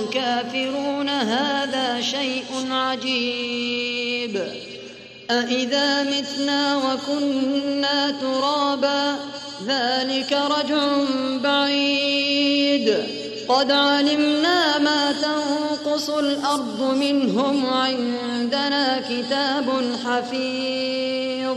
الكافرون هذا شيء عجيب. أإذا متنا وكنا ترابا ذلك رجع بعيد. قد علمنا ما تنقص الأرض منهم عندنا كتاب حفيظ.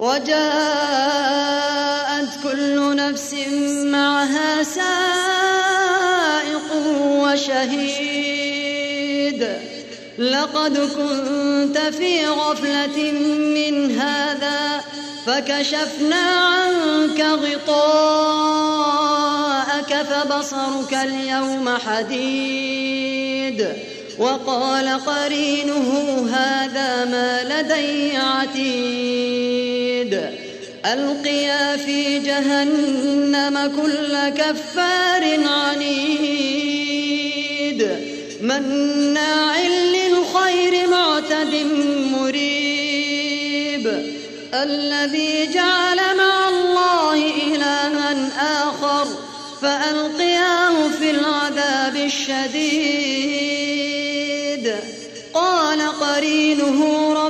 وجاءت كل نفس معها سائق وشهيد. لقد كنت في غفلة من هذا فكشفنا عنك غطاءك فبصرك اليوم حديد. وقال قرينه هذا ما لدي عتيد. ألقيا في جهنم كل كفار عنيد. مناع للخير معتد مريب. الذي جعل مع الله إلها آخر فألقياه في العذاب الشديد. قال قرينه ربنا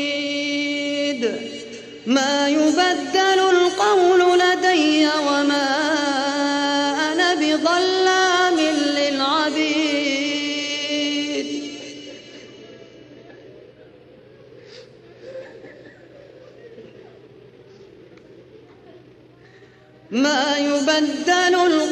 ما يبدل القول لدي وما أنا بظلام للعبيد. ما يبدل القول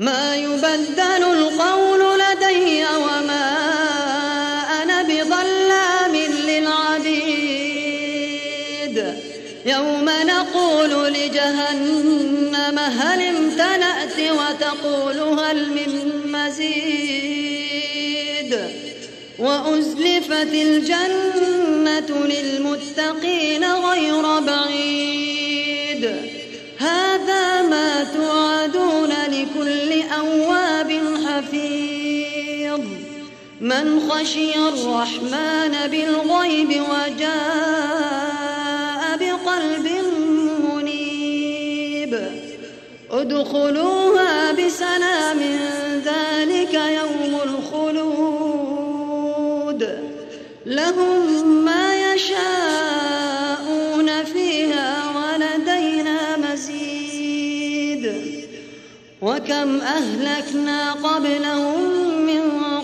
ما يبدل القول لدي وما أنا بظلام للعبيد. يوم نقول لجهنم هل امتلأت وتقول هل من مزيد. وأزلفت الجنة للمتقين غير بعيد. من خشي الرحمن بالغيب وجاء بقلب منيب. ادخلوها بسلام ذلك يوم الخلود. لهم ما يشاءون فيها ولدينا مزيد. وكم أهلكنا قبلهم من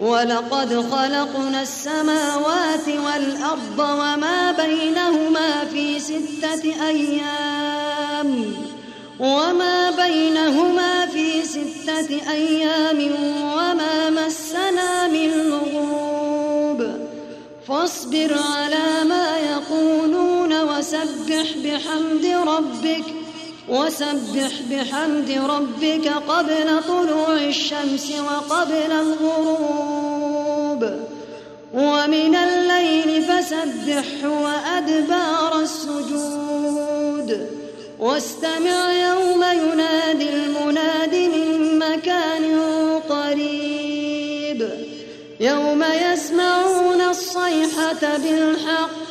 ولقد خلقنا السماوات والأرض وما بينهما في ستة أيام وما بينهما في ستة أيام وما مسنا من لغوب فاصبر على ما يقولون وسبح بحمد ربك وسبح بحمد ربك قبل طلوع الشمس وقبل الغروب. ومن الليل فسبحه وأدبار السجود. واستمع يوم ينادي المناد من مكان قريب. يوم يسمعون الصيحة بالحق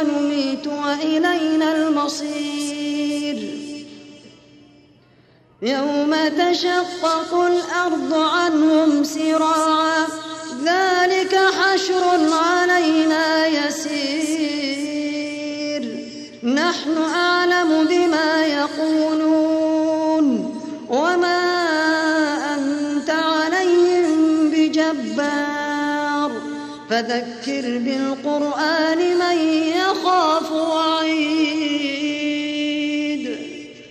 ونميت وإلينا المصير. يوم تشقق الأرض عنهم سراعا ذلك حشر علينا يسير. نحن أعلم بما يقولون وما فذكر بالقرآن من يخشى